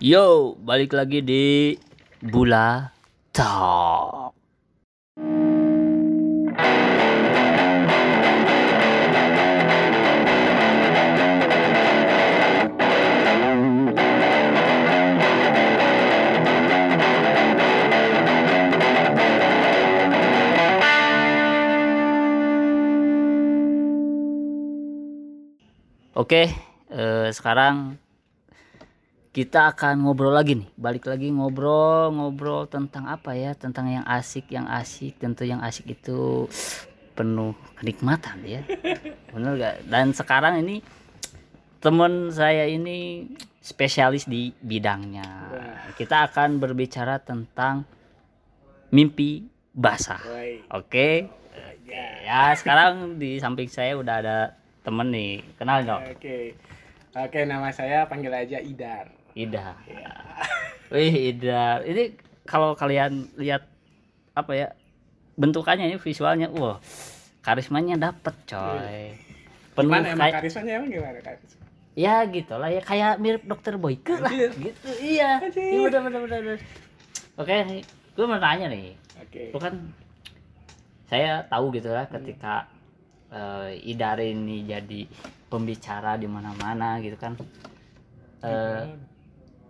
Yo, balik lagi di Bula Talk. Oke, eh, sekarang kita akan ngobrol lagi nih. Balik lagi ngobrol ngobrol tentang apa ya? Tentang yang asik yang asik. Tentu yang asik itu penuh kenikmatan ya. Bener gak dan sekarang ini temen saya ini spesialis di bidangnya. Kita akan berbicara tentang mimpi basah. Oke? Ya sekarang di samping saya udah ada temen nih. Kenal dong Oke. Oke, nama saya panggil aja Idar. Ida. Wih, Ida. Ini kalau kalian lihat apa ya bentukannya ini visualnya, wah karismanya dapet coy. Penuh Gimana emang kayak karismanya emang gimana karisma? ya gitu lah ya kayak mirip dokter Boyke lah gitu. Iya. Anjir. Iya benar benar benar. benar. Oke, gue mau tanya nih. Oke. Lu kan saya tahu gitu lah ketika eh, Idar ini jadi pembicara di mana-mana gitu kan. Eh,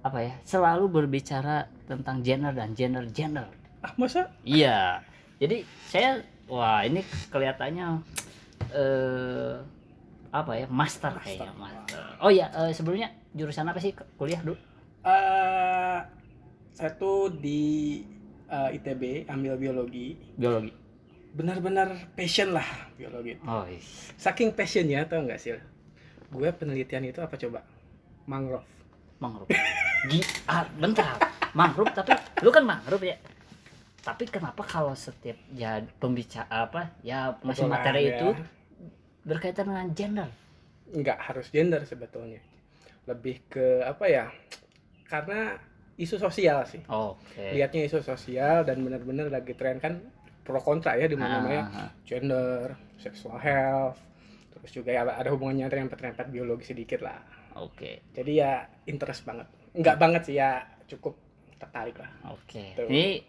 apa ya selalu berbicara tentang gender dan gender gender Ah, masa? iya jadi saya wah ini kelihatannya eh apa ya master kayaknya master oh ya eh, sebelumnya jurusan apa sih kuliah dulu Eh, saya tuh di eh, ITB ambil biologi. biologi Benar-benar passion lah biologi. oh is. Saking passionnya tau nggak sih? Gue penelitian itu apa coba? Mangrove. mangrove ah, bentar mangrove tapi lu kan mangrove ya tapi kenapa kalau setiap ya pembicara apa ya masih materi ya. itu berkaitan dengan gender nggak harus gender sebetulnya. Lebih ke apa ya? Karena isu sosial sih. oke lihatnya isu sosial dan benar-benar lagi tren kan pro kontra ya di mana mana Ah, ah, ah. gender, sexual health, terus juga ya ada hubungannya dengan terempet biologi sedikit lah. oke Jadi ya interest banget. Enggak banget sih ya cukup tertarik lah. Oke. Tuh. Ini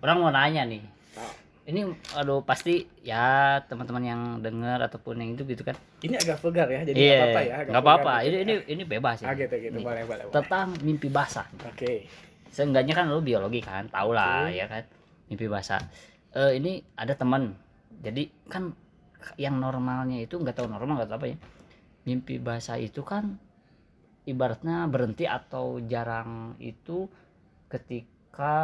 orang mau nanya nih. Oh. Ini aduh pasti ya teman-teman yang dengar ataupun yang itu gitu kan. Ini agak vulgar ya, jadi nggak apa-apa ya. Nggak apa-apa. vulgar Ini gitu. ini ini bebas ya. Ah gitu gitu, Nih. boleh boleh. boleh. Tentang mimpi basah. Oke. Seenggaknya kan lu biologi kan, tau lah Betul. ya kan. Mimpi basah. Eh ini ada teman. Jadi kan yang normalnya itu nggak tahu normal nggak tahu apa ya. Mimpi basah itu kan ibaratnya berhenti atau jarang itu ketika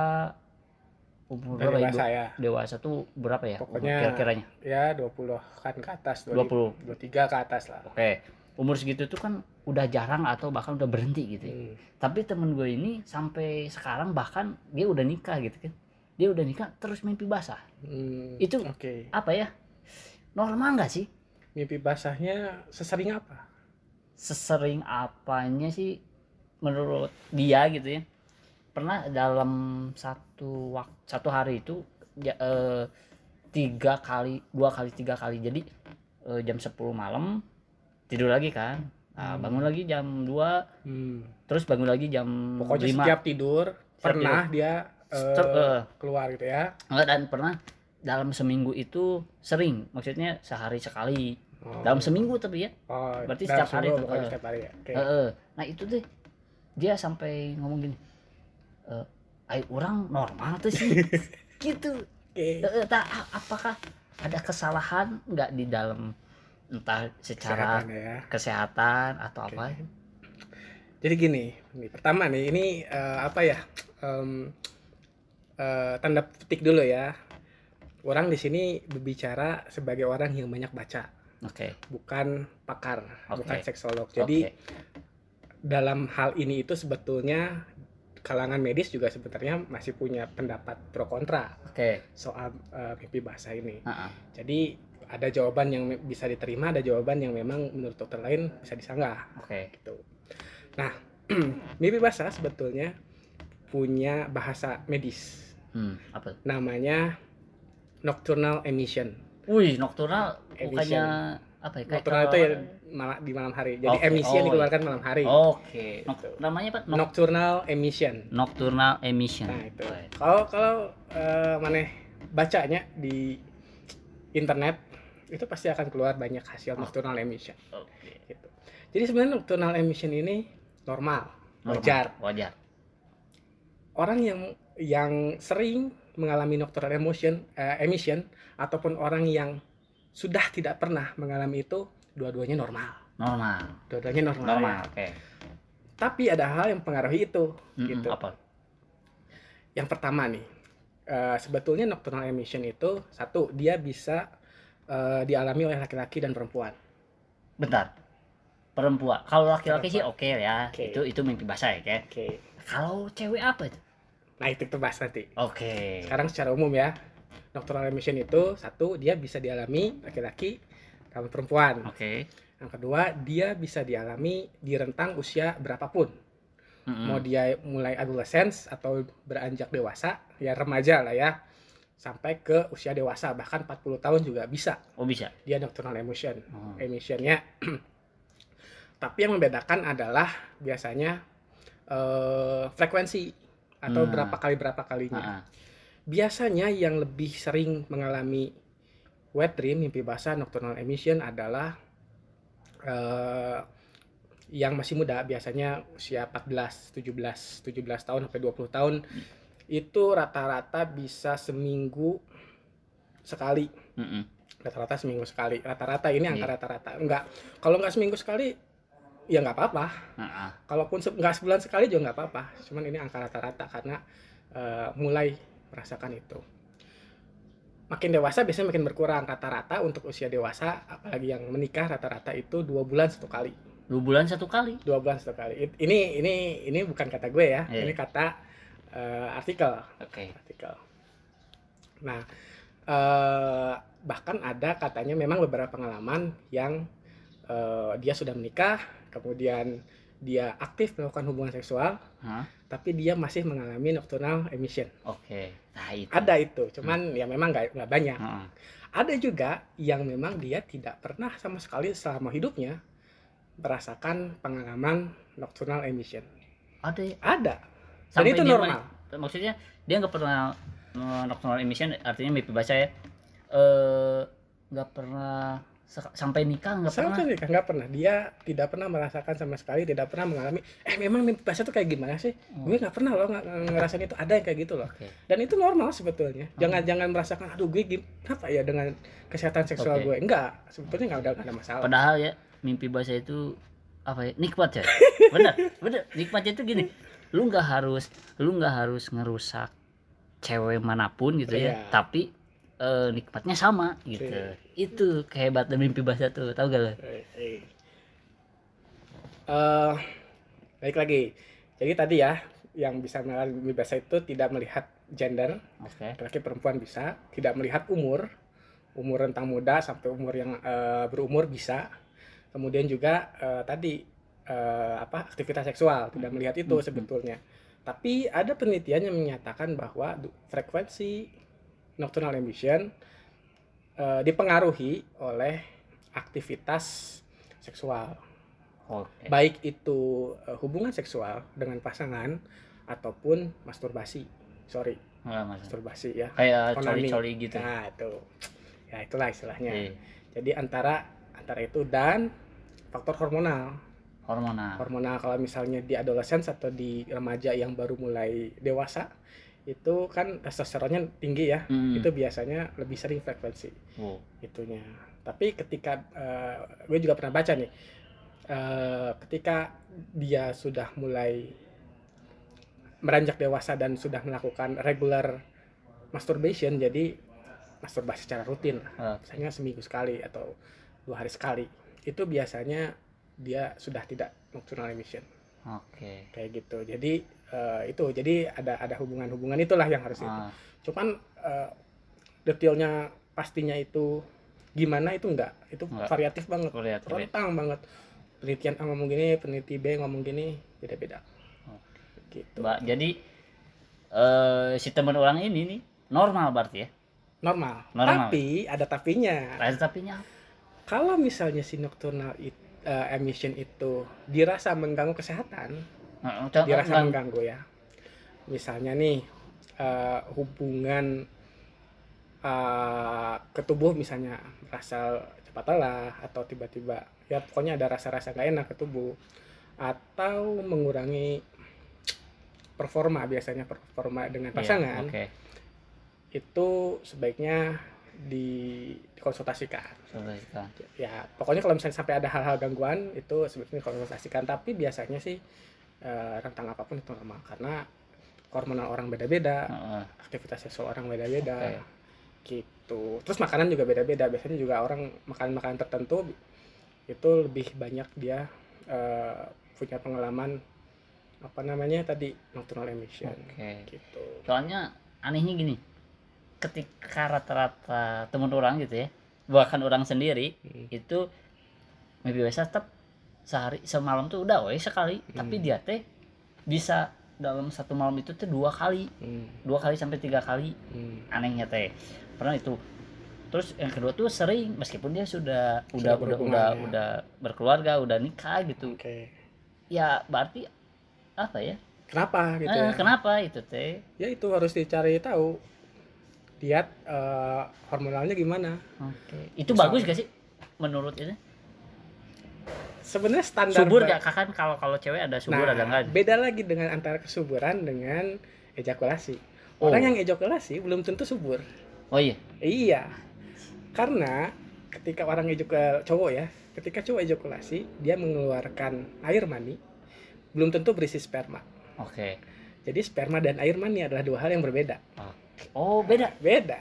umur Dari berapa ya? bahasa ya. dewasa tuh berapa ya Pokoknya- kira-kiranya Ya 20 kan ke atas, 20. 23 ke atas lah. oke umur segitu tuh kan udah jarang atau bahkan udah berhenti gitu ya. Hmm. tapi temen gue ini sampai sekarang bahkan dia udah nikah gitu kan dia udah nikah terus mimpi basah Hmm, Itu- oke. apa ya normal nggak sih Mimpi basahnya sesering apa? Sesering apanya sih menurut dia gitu ya? Pernah dalam satu waktu satu hari itu ya, eh, tiga kali dua kali tiga kali. Jadi eh, jam 10 malam tidur lagi kan. Nah, bangun lagi jam 2 Hmm. terus bangun lagi jam Pokoknya 5 setiap tidur pernah dia eh, Setiap, eh, keluar gitu ya. Enggak, dan pernah dalam seminggu itu sering. Maksudnya sehari sekali Oh. dalam seminggu tapi ya Oh, berarti setiap hari tuh, pokoknya eh. setiap hari ya. Oke. Eh, eh. nah itu deh dia sampai ngomong gini eh "Ai, orang normal tuh sih gitu Oke. Eh, eh, tak, apakah ada kesalahan nggak di dalam entah secara Kesehatan ya. kesehatan, atau Oke. apa Jadi gini, nih pertama nih ini eh, apa ya? Em, eh, tanda petik dulu ya. Orang di sini berbicara sebagai orang yang banyak baca, oke bukan pakar, Oke. bukan seksolog. Jadi Oke. dalam hal ini itu sebetulnya kalangan medis juga sebenarnya masih punya pendapat pro kontra oke soal eh, mimpi basah ini. Ah, ah. Jadi ada jawaban yang bisa diterima, ada jawaban yang memang menurut dokter lain bisa disanggah oke gitu. Nah, mimpi basah sebetulnya punya bahasa medis. hmm, apa Namanya nocturnal emission. Wih nocturnal bukannya apa ya? Nocturnal itu ya mala- di malam hari. Jadi emisi yang oh, dikeluarkan malam hari. Oke. Gitu. namanya apa? Nocturnal emission. nocturnal emission. Nah, itu. Kalau kalau eh, maneh bacanya di internet itu pasti akan keluar banyak hasil nocturnal emission Oke. gitu. Jadi sebenarnya nocturnal emission ini normal, Normal. wajar. Wajar. Orang yang yang sering mengalami nocturnal emission eh, emission ataupun orang yang sudah tidak pernah mengalami itu dua-duanya normal. Normal. Dua-duanya normal. Normal. ya. Oke. Tapi ada hal yang mempengaruhi itu Mm-mm, gitu. Apa? Yang pertama nih, eh, sebetulnya nocturnal emission itu satu dia bisa eh, dialami oleh laki-laki dan perempuan. Bentar. Perempuan. Kalau laki-laki sih oke ya. Oke. Itu itu mimpi basah ya, Kek. Oke. Kalau cewek apa itu? Nah itu bahas nanti. Oke. Sekarang secara umum ya, nocturnal emission itu satu dia bisa dialami laki-laki dan perempuan. Oke. Yang kedua dia bisa dialami di rentang usia berapapun. Mm-mm. Mau dia mulai adolescence atau beranjak dewasa, ya remaja lah ya, sampai ke usia dewasa bahkan 40 tahun juga bisa Oh bisa. dia nocturnal emission. Oh. emissionnya. Tapi yang membedakan adalah biasanya eh, frekuensi atau Hmm. berapa kali berapa kalinya. Ah. Biasanya yang lebih sering mengalami wet dream mimpi basah nocturnal emission adalah eh, yang masih muda. Biasanya usia 14, 17, 17 tahun sampai 20 tahun itu rata-rata bisa seminggu sekali. Mm-mm. rata-rata seminggu sekali. Rata-rata ini angka Iya. rata-rata. Enggak. Kalau nggak seminggu sekali ya nggak apa-apa. Ah, ah. kalaupun se- nggak sebulan sekali juga nggak apa-apa. Cuman ini angka rata-rata karena eh, mulai merasakan itu makin dewasa biasanya makin berkurang rata-rata untuk usia dewasa apalagi yang menikah rata-rata itu dua bulan satu kali Dua bulan satu kali. dua bulan satu kali ini ini ini bukan kata gue ya Iya. ini kata eh, artikel Oke. artikel. Nah, eh, bahkan ada katanya memang beberapa pengalaman yang eh, dia sudah menikah, kemudian dia aktif melakukan hubungan seksual, Hah? Tapi dia masih mengalami nocturnal emission. Oke. Nah itu. Ada itu, cuman ya memang nggak banyak. Ah. Ada juga yang memang dia tidak pernah sama sekali selama hidupnya merasakan pengalaman nocturnal emission. Ada. ya? Ada. Dan Sampai itu dia normal. ma- Maksudnya dia nggak pernah eh, nocturnal emission artinya mimpi baca ya. Eh nggak pernah sampai nikah nggak pernah. sekali kan nggak pernah. Dia tidak pernah merasakan sama sekali, tidak pernah mengalami. Eh memang mimpi basah tuh kayak gimana sih? Oh. Gue nggak pernah loh ngerasain itu. Ada yang kayak gitu loh. Oke. Dan itu normal sebetulnya. Oh. Jangan jangan merasakan, aduh gue gim- apa ya dengan kesehatan seksual Oke. gue. Enggak, sebetulnya nggak ada ada masalah. Padahal ya mimpi basah itu apa ya nikmat ya bener bener nikmatnya itu gini lu nggak harus lu nggak harus ngerusak cewek mana pun gitu ya Iya. tapi eh, nikmatnya sama gitu Iya. Itu kehebatan mimpi basah tuh tau gak lo? Eh, eh. Eh, baik lagi. Jadi tadi ya, yang bisa mengalami mimpi basah itu tidak melihat gender, oke. Laki-laki perempuan bisa. Tidak melihat umur. Umur rentang muda sampai umur yang eh, berumur bisa. Kemudian juga eh, tadi eh, apa aktivitas seksual. Tidak melihat itu Hmm. sebetulnya. Tapi ada penelitian yang menyatakan bahwa frekuensi nocturnal emission eh, dipengaruhi oleh aktivitas seksual oke baik itu eh, hubungan seksual dengan pasangan ataupun masturbasi sorry masturbasi ya kayak coli-coli gitu Nah, itu. Ya, itulah istilahnya. Iya. Jadi antara antara itu dan faktor hormonal. hormonal Hormonal kalau misalnya di adolescence atau di remaja yang baru mulai dewasa itu kan testosteronnya tinggi ya. Hmm. Itu biasanya lebih sering frekuensi Wow. itunya. Tapi ketika eh, gue juga pernah baca nih eh, ketika dia sudah mulai beranjak dewasa dan sudah melakukan regular masturbation jadi masturbasi secara rutin. Oke. misalnya seminggu sekali atau dua hari sekali itu biasanya dia sudah tidak nocturnal emission Oke. kayak gitu jadi eh, itu. Jadi ada ada hubungan-hubungan itulah yang harus itu. Ah, cuman eh, detailnya pastinya itu gimana itu enggak. Itu Enggak. variatif banget. Lihat lihat. rentang banget. Penelitian A ngomong gini peneliti B ngomong gini beda-beda. Gitu. Mbak, jadi eh si teman orang ini nih normal berarti ya? Normal. Normal. tapi ada tapinya. Ada tapinya kalau misalnya si nocturnal it- eh, emission itu dirasa mengganggu kesehatan Contoh- dirasa kan- mengganggu ya. Misalnya nih eh, hubungan eh, ke tubuh misalnya merasa cepat lelah atau tiba-tiba ya pokoknya ada rasa-rasa nggak enak ke tubuh atau mengurangi performa biasanya performa dengan Iya, pasangan Oke. itu sebaiknya di dikonsultasikan ya pokoknya kalau misalnya sampai ada hal-hal gangguan itu sebenarnya konsultasikan tapi biasanya sih eh, rentang apa pun itu normal karena hormonal orang beda-beda Heeh. aktivitas seksual orang beda-beda Oke. gitu terus makanan juga beda-beda biasanya juga orang makan makanan tertentu itu lebih banyak dia eh, punya pengalaman apa namanya tadi nocturnal emission Oke. gitu Soalnya anehnya gini. Ketika rata-rata temen orang gitu ya, bahkan orang sendiri Hmm. itu mimpi biasa tetap sehari semalam tuh udah weh sekali, tapi Hmm. dia teh bisa dalam satu malam itu tuh dua kali, Hmm, dua kali sampai tiga kali. Hmm. anehnya teh. Pernah itu. Terus yang kedua tuh sering meskipun dia sudah udah udah berhubungan, udah ya. udah berkeluarga udah nikah gitu. Oke. Ya berarti apa ya? Kenapa gitu Eh, ya? kenapa itu teh? Ya itu harus dicari tahu. Lihat eh, hormonalnya gimana. Oke. Itu Misal- bagus gak sih menurut ini sebenarnya standar subur gak kan kalau kalau cewek ada subur nah, ada enggak beda lagi dengan antara kesuburan dengan ejakulasi. Oh. orang yang ejakulasi belum tentu subur. Oh iya? Iya. Karena ketika orang ejakul cowok ya ketika cowok ejakulasi dia mengeluarkan air mani belum tentu berisi sperma. Oke. Jadi sperma dan air mani adalah dua hal yang berbeda. Oh beda? Beda.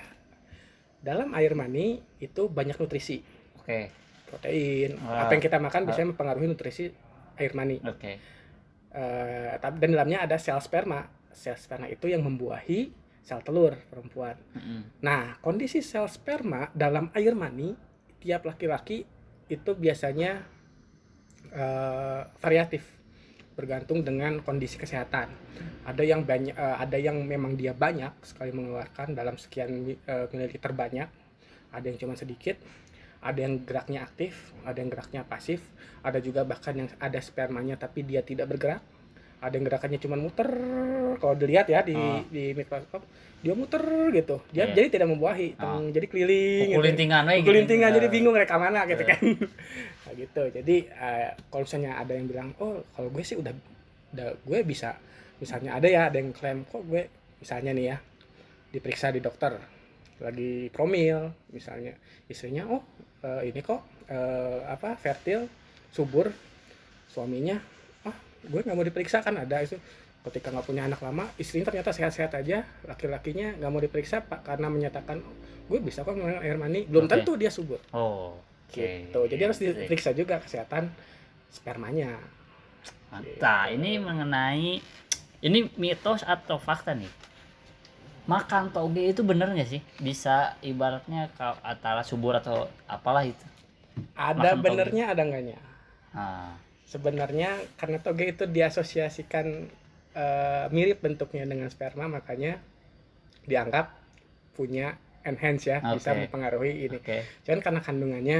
Dalam air mani itu banyak nutrisi. Oke protein. Wah. apa yang kita makan bisa mempengaruhi nutrisi air mani. Oke. Eh, tapi dan dalamnya ada sel sperma. Sel sperma itu yang membuahi sel telur perempuan. Mm-mm. nah kondisi sel sperma dalam air mani tiap laki-laki itu biasanya eh, variatif. Bergantung dengan kondisi kesehatan. Ada yang banyak eh, ada yang memang dia banyak sekali mengeluarkan dalam sekian eh, mililiter banyak. Ada yang cuma sedikit ada yang geraknya aktif ada yang geraknya pasif ada juga bahkan yang ada spermanya tapi dia tidak bergerak ada yang gerakannya cuma muter kalau dilihat ya di Oh. di mikroskop dia muter gitu dia Iya. jadi tidak membuahi Oh. teng- jadi keliling pukul gitu. lintingan we Pukul gitu. jadi Eh, bingung rek mana gitu Iya. kan nah, gitu jadi eh, kalau misalnya ada yang bilang oh kalau gue sih udah udah gue bisa misalnya ada ya ada yang klaim kok gue misalnya nih ya diperiksa di dokter lagi promil misalnya. Istrinya oh eh, ini kok eh, apa fertil subur suaminya. Ah gue nggak mau diperiksa. Kan ada itu. Ketika nggak punya anak lama istrinya ternyata sehat-sehat aja. Laki-lakinya nggak mau diperiksa pak karena menyatakan gue bisa kok mengeluarkan air mani. Belum Oke. tentu dia subur. Oh oke. Gitu. Jadi harus diperiksa juga kesehatan spermanya. Nah, ini mengenai ini mitos atau fakta nih. Makan toge itu bener nggak sih? Bisa ibaratnya kalau antara subur atau apalah itu. ada Makan toge. benernya ada enggaknya Nah, sebenarnya karena toge itu diasosiasikan eh, mirip bentuknya dengan sperma makanya dianggap punya enhance ya bisa Oke. mempengaruhi ini oke. cuman karena kandungannya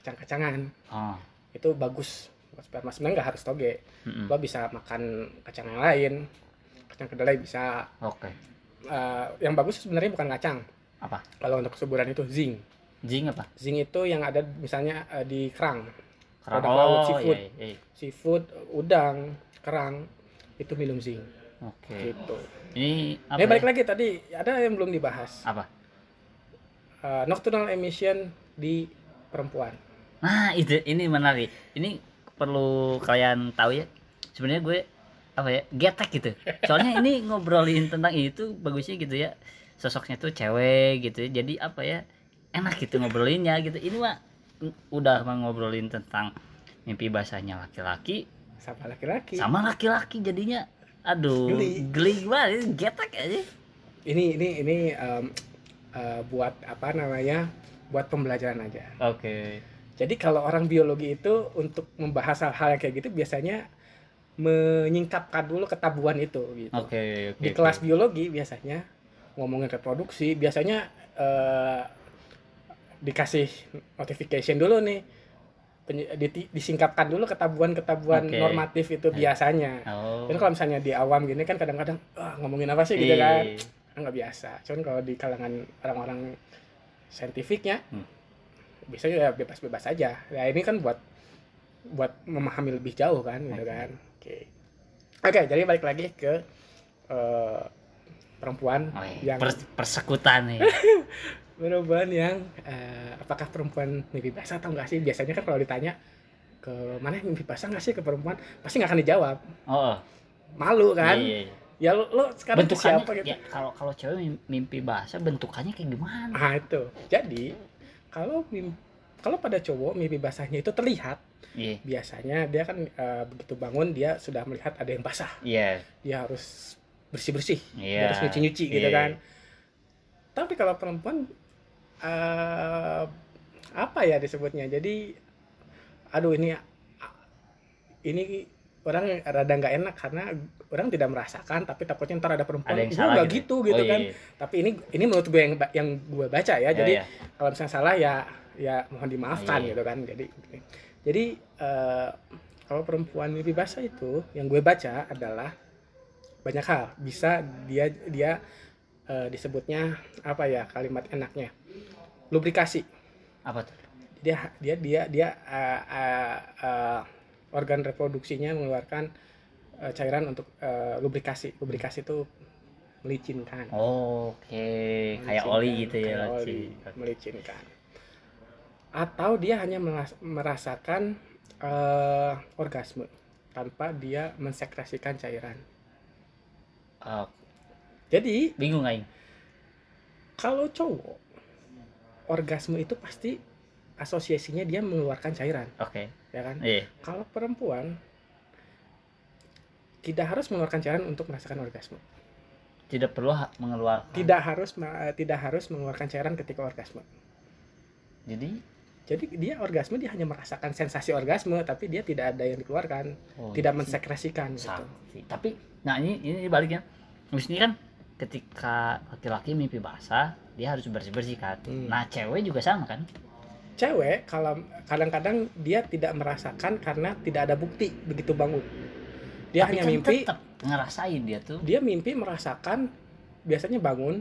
kacang-kacangan Oh, itu bagus buat sperma sebenarnya nggak harus toge mm-mm. lo bisa makan kacang yang lain kacang kedelai bisa Oke. Eh, yang bagus sebenarnya bukan kacang Apa? kalau untuk kesuburan itu zinc Jing apa? zinc itu yang ada misalnya eh, di kerang Kerang. Produk laut, Oh, seafood. iya, iya. seafood udang kerang itu minum zinc Oke. gitu Ini apa? Ini balik ya? lagi tadi ada yang belum dibahas Apa? Eh, nocturnal emission di perempuan Nah, itu ini menarik. Ini perlu kalian tahu ya. Sebenarnya gue apa ya? Getek gitu. Soalnya ini ngobrolin tentang itu bagusnya gitu ya. Sosoknya tuh cewek gitu ya. Jadi apa ya? Enak gitu ngobrolinnya gitu. Ini mah mm, udah mah ngobrolin tentang mimpi basahnya laki-laki sama laki-laki sama laki-laki jadinya aduh Geli. geli banget getek aja ini ini ini em, eh, buat apa namanya buat pembelajaran aja oke jadi kalau orang biologi itu untuk membahas hal-hal kayak gitu biasanya menyingkapkan dulu ketabuhan itu gitu oke oke di oke. kelas biologi biasanya ngomongin reproduksi biasanya eh, dikasih notification dulu nih di- disingkapkan dulu ketabuhan-ketabuhan Oke. normatif itu Iya. biasanya oh kan kalau misalnya di awam gini kan kadang-kadang ah, ngomongin apa sih gitu Iya. kan kan nggak biasa cuman kalau di kalangan orang-orang saintifiknya Hmm. biasanya ya bebas-bebas aja ya ini kan buat buat memahami lebih jauh kan gitu Oke. kan oke. Oke jadi balik lagi ke eh, perempuan Oh, iya. yang Pers- persekutan nih perempuan yang eh, apakah perempuan mimpi basah atau enggak sih? Biasanya kan kalau ditanya ke mana mimpi basah nggak sih ke perempuan? Pasti nggak akan dijawab. Oh, oh. malu kan? Iya, iya. ya lo, lo sekarang bentukannya siapa gitu? ya kalau kalau cewek mim- mimpi bahasa bentukannya kayak gimana? Ah itu. Jadi kalau mim- kalau pada cowok mimpi basahnya itu terlihat. Iya. Biasanya dia kan eh, begitu bangun dia sudah melihat ada yang basah. Iya. Dia harus bersih bersih dia harus nyuci nyuci gitu Iya. kan. Tapi kalau perempuan eh apa ya disebutnya? Jadi aduh ini ini orang rada nggak enak karena orang tidak merasakan tapi takutnya ntar ada perempuan ada yang "Gua salah nggak gitu gitu, Oh, kan. iya. tapi ini ini menurut gue yang yang gue baca ya. Iya, jadi iya. kalau misalnya salah ya ya mohon dimaafkan Iya. gitu kan. Jadi jadi eh, kalau perempuan mimpi basah itu yang gue baca adalah banyak hal. Bisa dia dia eh, disebutnya apa ya kalimat enaknya? Lubrikasi. Apa tuh? Dia dia dia dia eh, eh, eh, organ reproduksinya mengeluarkan eh, cairan untuk eh, lubrikasi. Lubrikasi itu melicinkan. Oh, oke kayak Melicinkan, oli gitu ya kayak oli, melicinkan atau dia hanya meras- merasakan eh, orgasme tanpa dia mensekresikan cairan. Oh, jadi bingung aing. kalau cowok orgasme itu pasti asosiasinya dia mengeluarkan cairan. Oke ya kan? Iya. Kalau perempuan tidak harus mengeluarkan cairan untuk merasakan orgasme. Tidak perlu ha- mengeluarkan. Tidak harus tidak harus mengeluarkan cairan ketika orgasme. Jadi jadi dia orgasme dia hanya merasakan sensasi orgasme tapi dia tidak ada yang dikeluarkan oh, tidak iya. mensekresikan gitu. Tapi nah ini ini baliknya Maksudnya kan ketika laki-laki mimpi basah dia harus bersih bersih kan? Hmm. nah cewek juga sama kan? Cewek kalau kadang-kadang dia tidak merasakan karena tidak ada bukti begitu bangun. Dia Tapi hanya kan mimpi tetap ngerasain dia tuh. Dia mimpi merasakan biasanya bangun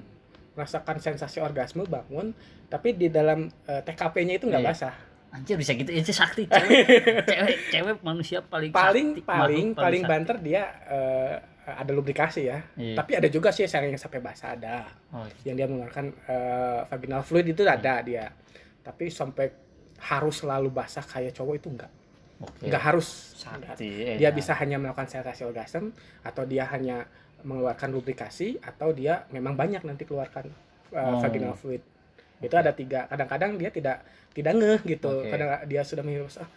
merasakan sensasi orgasme bangun tapi di dalam eh, TKP-nya itu nggak Iya. basah. Anjir bisa gitu. Itu sakti cewek. Cewek cewek manusia paling paling sakti, paling makhluk paling sakti. banter dia eh, ada lubrikasi ya. Iya. tapi ada juga sih yang sampai basah ada. Oh, yang dia mengeluarkan eh, vaginal fluid itu ada dia. Tapi sampai harus selalu basah kayak cowok itu enggak oke. Enggak harus. Sakti dia nah. bisa hanya melakukan sensasi orgasm atau dia hanya mengeluarkan lubrikasi atau dia memang banyak nanti keluarkan uh, Oh. vaginal fluid itu ada tiga kadang-kadang dia tidak tidak ngeh gitu Oke. kadang dia sudah menghirus ah,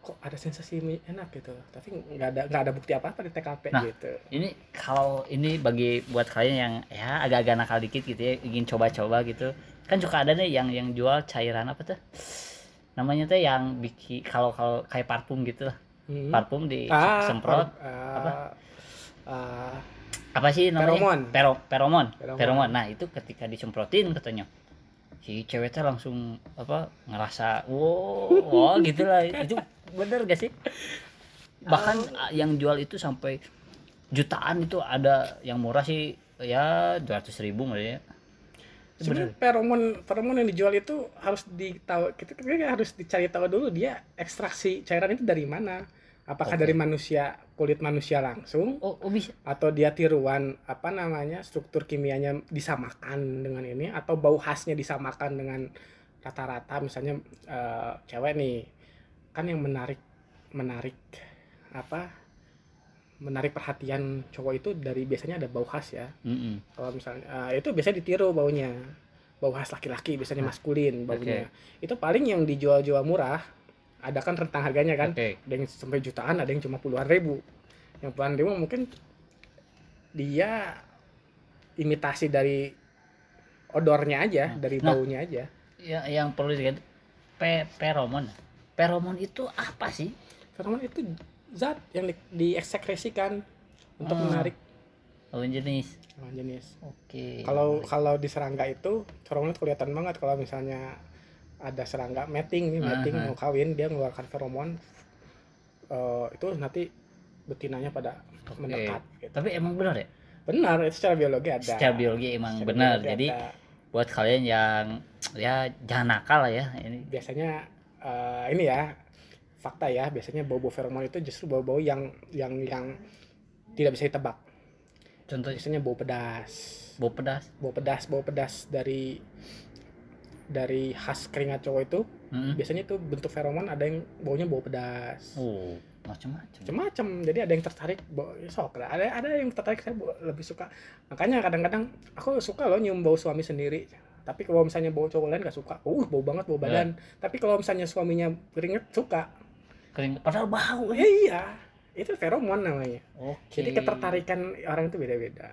kok ada sensasi enak gitu tapi nggak ada nggak ada bukti apa apa di TKP Nah. gitu ini kalau ini bagi buat kalian yang ya agak-agak nakal dikit gitu ya ingin coba-coba gitu kan suka ada nih yang yang jual cairan apa tuh namanya tuh yang bikin kalau kalau kayak parfum gitu lah Hmm. parfum di Ah, semprot par- ah, apa? ah, apa sih namanya Feromon. Pero- feromon Feromon. feromon nah itu ketika disemprotin katanya si cewek teh langsung apa ngerasa wow, wow gitu lah. Itu bener gak sih? Bahkan ah, yang jual itu sampai jutaan itu ada yang murah sih. Ya 200 ribu ya Sebenarnya feromon feromon yang dijual itu harus ditahu kita, kita harus dicari tahu dulu dia ekstraksi cairan itu dari mana. Apakah Oke. dari manusia kulit manusia langsung? Oh, oh bisa. Atau dia tiruan apa namanya struktur kimianya disamakan dengan ini? Atau bau khasnya disamakan dengan rata-rata? Misalnya eh, cewek nih kan yang menarik menarik apa menarik perhatian cowok itu dari biasanya ada bau khas ya. Mm-mm. kalau misalnya eh, itu biasanya ditiru baunya. Bau khas laki-laki biasanya maskulin baunya. Itu paling yang dijual-jual murah ada kan rentang harganya kan? Oke. Ada yang sampai jutaan ada yang cuma puluhan ribu. Yang puluhan ribu mungkin dia imitasi dari odornya aja Nah, dari nah. baunya aja. Ya yang perlu dikatakan pe feromon. Feromon itu apa sih? Feromon itu zat yang di- diekskresikan untuk Ah. menarik lawan jenis. lawan jenis. Oke. Kalau kalau di serangga itu feromon itu kelihatan banget kalau misalnya ada serangga mating nih mating mau kawin dia mengeluarkan feromon Eh, itu nanti betinanya pada Oke. mendekat gitu. Tapi emang benar ya? benar itu secara biologi ada Secara biologi emang Secara benar. biologi Jadi ada. buat kalian yang ya jangan nakal lah ya ini. biasanya eh, ini ya fakta ya biasanya bau-bau feromon itu justru bau-bau yang yang yang tidak bisa ditebak Contohnya biasanya bau pedas bau pedas. bau pedas bau pedas dari dari khas keringat cowok itu Mm-mm. biasanya itu bentuk feromon ada yang baunya bau pedas. Oh, macam-macam. macam-macam jadi ada yang tertarik bau sok. Lah. ada ada yang tertarik saya lebih suka. Makanya kadang-kadang aku suka loh nyium bau suami sendiri. Tapi kalau misalnya bau cowok lain gak suka. Uh bau banget bau badan. Tapi kalau misalnya suaminya keringet suka. Kering padahal bau. ya iya. Itu feromon namanya. Oke. jadi ketertarikan orang itu beda-beda.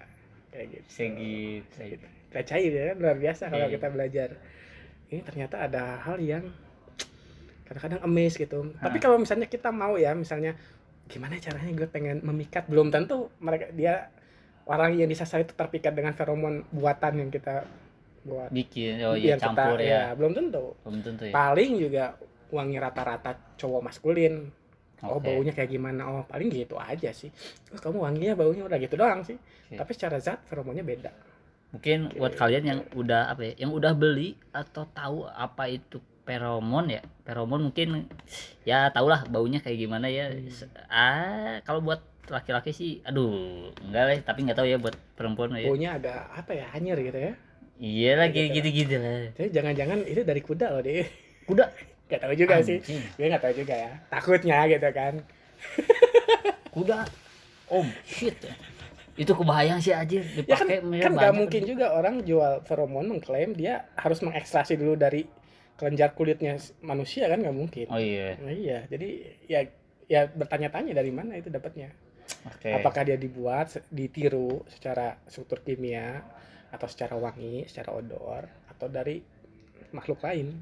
Kayak gitu. Segi segi- kita cair ya luar biasa kalau Iya. kita belajar ini ternyata ada hal yang kadang-kadang emes gitu. Tapi kalau misalnya kita mau ya misalnya gimana caranya gue pengen memikat? Belum tentu mereka dia orang yang disasar itu terpikat dengan feromon buatan yang kita buat. Bikin oh iya campur kita, ya. belum tentu. Belum tentu ya. Paling juga wangi rata-rata cowok maskulin. Oh Oke. baunya kayak gimana? Oh paling gitu aja sih. Oh, kamu wanginya baunya udah gitu doang sih. Oke. tapi secara zat feromonnya beda mungkin buat kalian yang udah apa ya yang udah beli atau tahu apa itu feromon ya feromon mungkin ya tau lah baunya kayak gimana ya. Hmm. Ah kalau buat laki-laki sih aduh enggak lah tapi nggak tahu ya buat perempuan ya. Baunya agak apa ya hanyir gitu ya? Iya lah Gitu. gitu. gitu lah. Jadi jangan-jangan itu dari kuda loh deh kuda? Gak tahu juga sih. Anjing, gue nggak tahu juga ya. Takutnya gitu kan. Kuda? Om shit itu kebayang sih aja ya kan dipakai kan nggak mungkin juga orang jual feromon mengklaim dia harus mengekstraksi dulu dari kelenjar kulitnya manusia kan nggak mungkin. Oh iya. Nah, iya. Jadi ya ya bertanya-tanya dari mana itu dapatnya. Oke. Apakah dia dibuat ditiru secara struktur kimia atau secara wangi secara odor atau dari makhluk lain?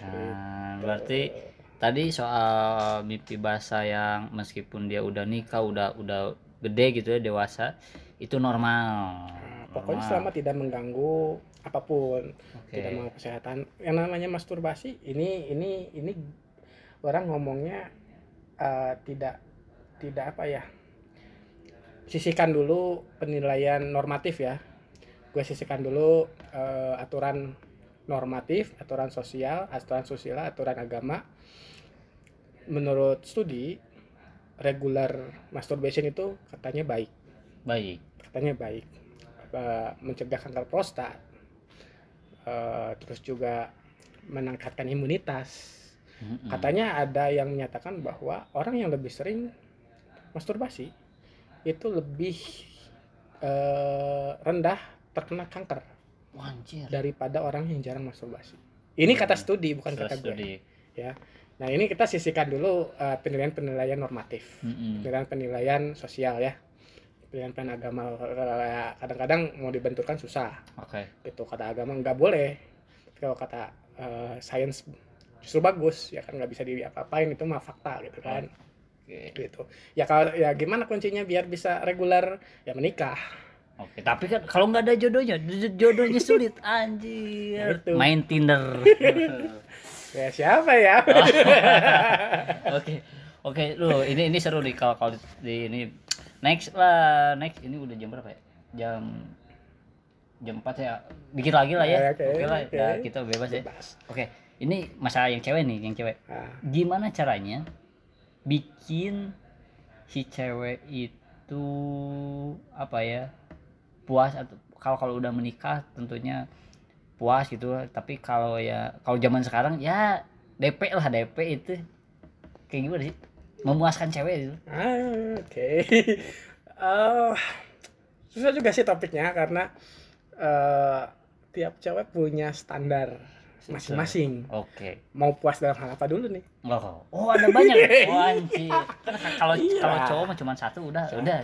Nah, berarti tadi soal mimpi basah yang meskipun dia udah nikah udah udah gede gitu ya dewasa itu normal. Nah, pokoknya Normal. selama tidak mengganggu apa pun Oke. tidak mau kesehatan yang namanya masturbasi ini ini ini orang ngomongnya eh, tidak tidak apa ya sisihkan dulu penilaian normatif ya gue sisihkan dulu eh, aturan normatif aturan sosial aturan sosial aturan agama menurut studi regular masturbation itu katanya baik. Baik. katanya baik. Apa, mencegah kanker prostat eh, terus juga meningkatkan imunitas. Mm-mm. katanya ada yang menyatakan bahwa orang yang lebih sering masturbasi itu lebih eh, rendah terkena kanker daripada orang yang jarang masturbasi. Ini kata studi bukan Setelah kata gue. studi. Nah ini kita sisihkan dulu eh, penilaian-penilaian normatif Mm-mm. penilaian-penilaian sosial ya penilaian agama kadang-kadang mau dibenturkan susah Oke. gitu kata agama nggak boleh Tapi kalau kata eh, sains justru bagus ya kan nggak bisa diapa-apain itu mah fakta gitu kan Oke. gitu ya kalau ya gimana kuncinya biar bisa reguler ya menikah Oke, tapi kan kalau nggak ada jodohnya, jodohnya sulit anjir. Nah, itu. Main Tinder. ya siapa ya Oke. Oke, lu ini ini seru nih kalau kalau di ini next lah, next ini udah jam berapa ya? Jam jam 4 ya. Dikit lagi lah ya. Oke, Oke lah, oke. ya, kita bebas ya. Oke, ini masalah yang cewek nih, yang cewek. Nah, Gimana caranya bikin si cewek itu apa ya? puas atau kalau kalau udah menikah tentunya puas gitu. Tapi kalau ya kalau zaman sekarang ya DP lah DP itu. Kayak gimana sih? Memuaskan cewek itu ah, oke. Eh, susah juga sih topiknya karena eh, tiap cewek punya standar masing-masing. Oke. Mau puas dalam hal apa dulu nih? Oh, oh ada banyak oh anjir Kan kalau Iya. kalau cowok cuma satu udah udah.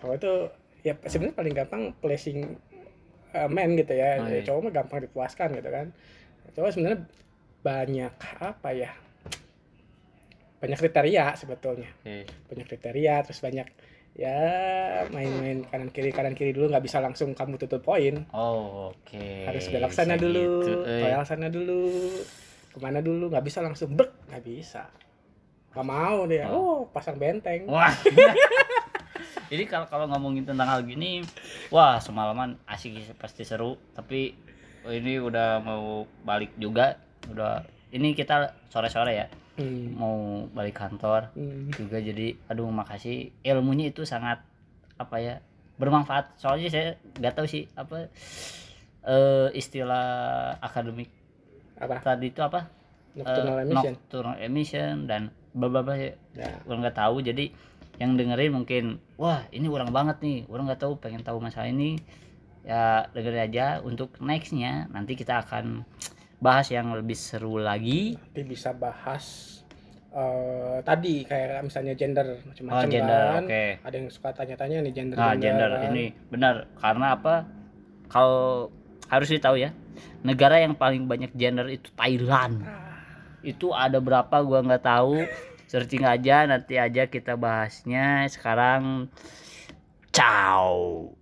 cowok itu ya sebenarnya paling gampang pleasing uh, man gitu ya. Oh, iya. cowok mah gampang dipuaskan gitu kan. Cowok sebenarnya banyak apa ya? Banyak kriteria sebetulnya. Oke. banyak kriteria terus banyak ya main-main kanan kiri kanan kiri dulu nggak bisa langsung kamu tutup poin. Oh oke. Harus belok sana Bisa dulu gitu, eh. toel sana dulu ke mana dulu nggak bisa langsung brek nggak bisa. Nggak mau dia. Oh pasang benteng. Wah. Jadi kalau kalau ngomongin tentang hal gini, wah semalaman asik pasti seru. Tapi oh, ini udah mau balik juga, udah ini kita sore-sore ya. Hmm, mau balik kantor hmm. juga jadi aduh makasih. Ilmunya itu sangat apa ya bermanfaat. Soalnya saya nggak tahu sih apa eh, istilah akademik apa? tadi itu apa? Nocturnal Eh, emission. nocturnal emission dan beberapa ya. Ya. Nggak tahu jadi yang dengerin mungkin wah ini orang banget nih orang nggak tahu pengen tahu masalah ini. Ya dengerin aja untuk nextnya. Nanti kita akan bahas yang lebih seru lagi. Nanti bisa bahas eh, tadi kayak misalnya gender oh, macam-macam gender kan. oke. Ada yang suka tanya-tanya nih gender nah gender kan. ini benar. Karena apa? Kalau harus ditahu ya negara yang paling banyak gender itu Thailand. Ah, itu ada berapa gua nggak tahu searching aja nanti aja kita bahasnya. Sekarang ciao.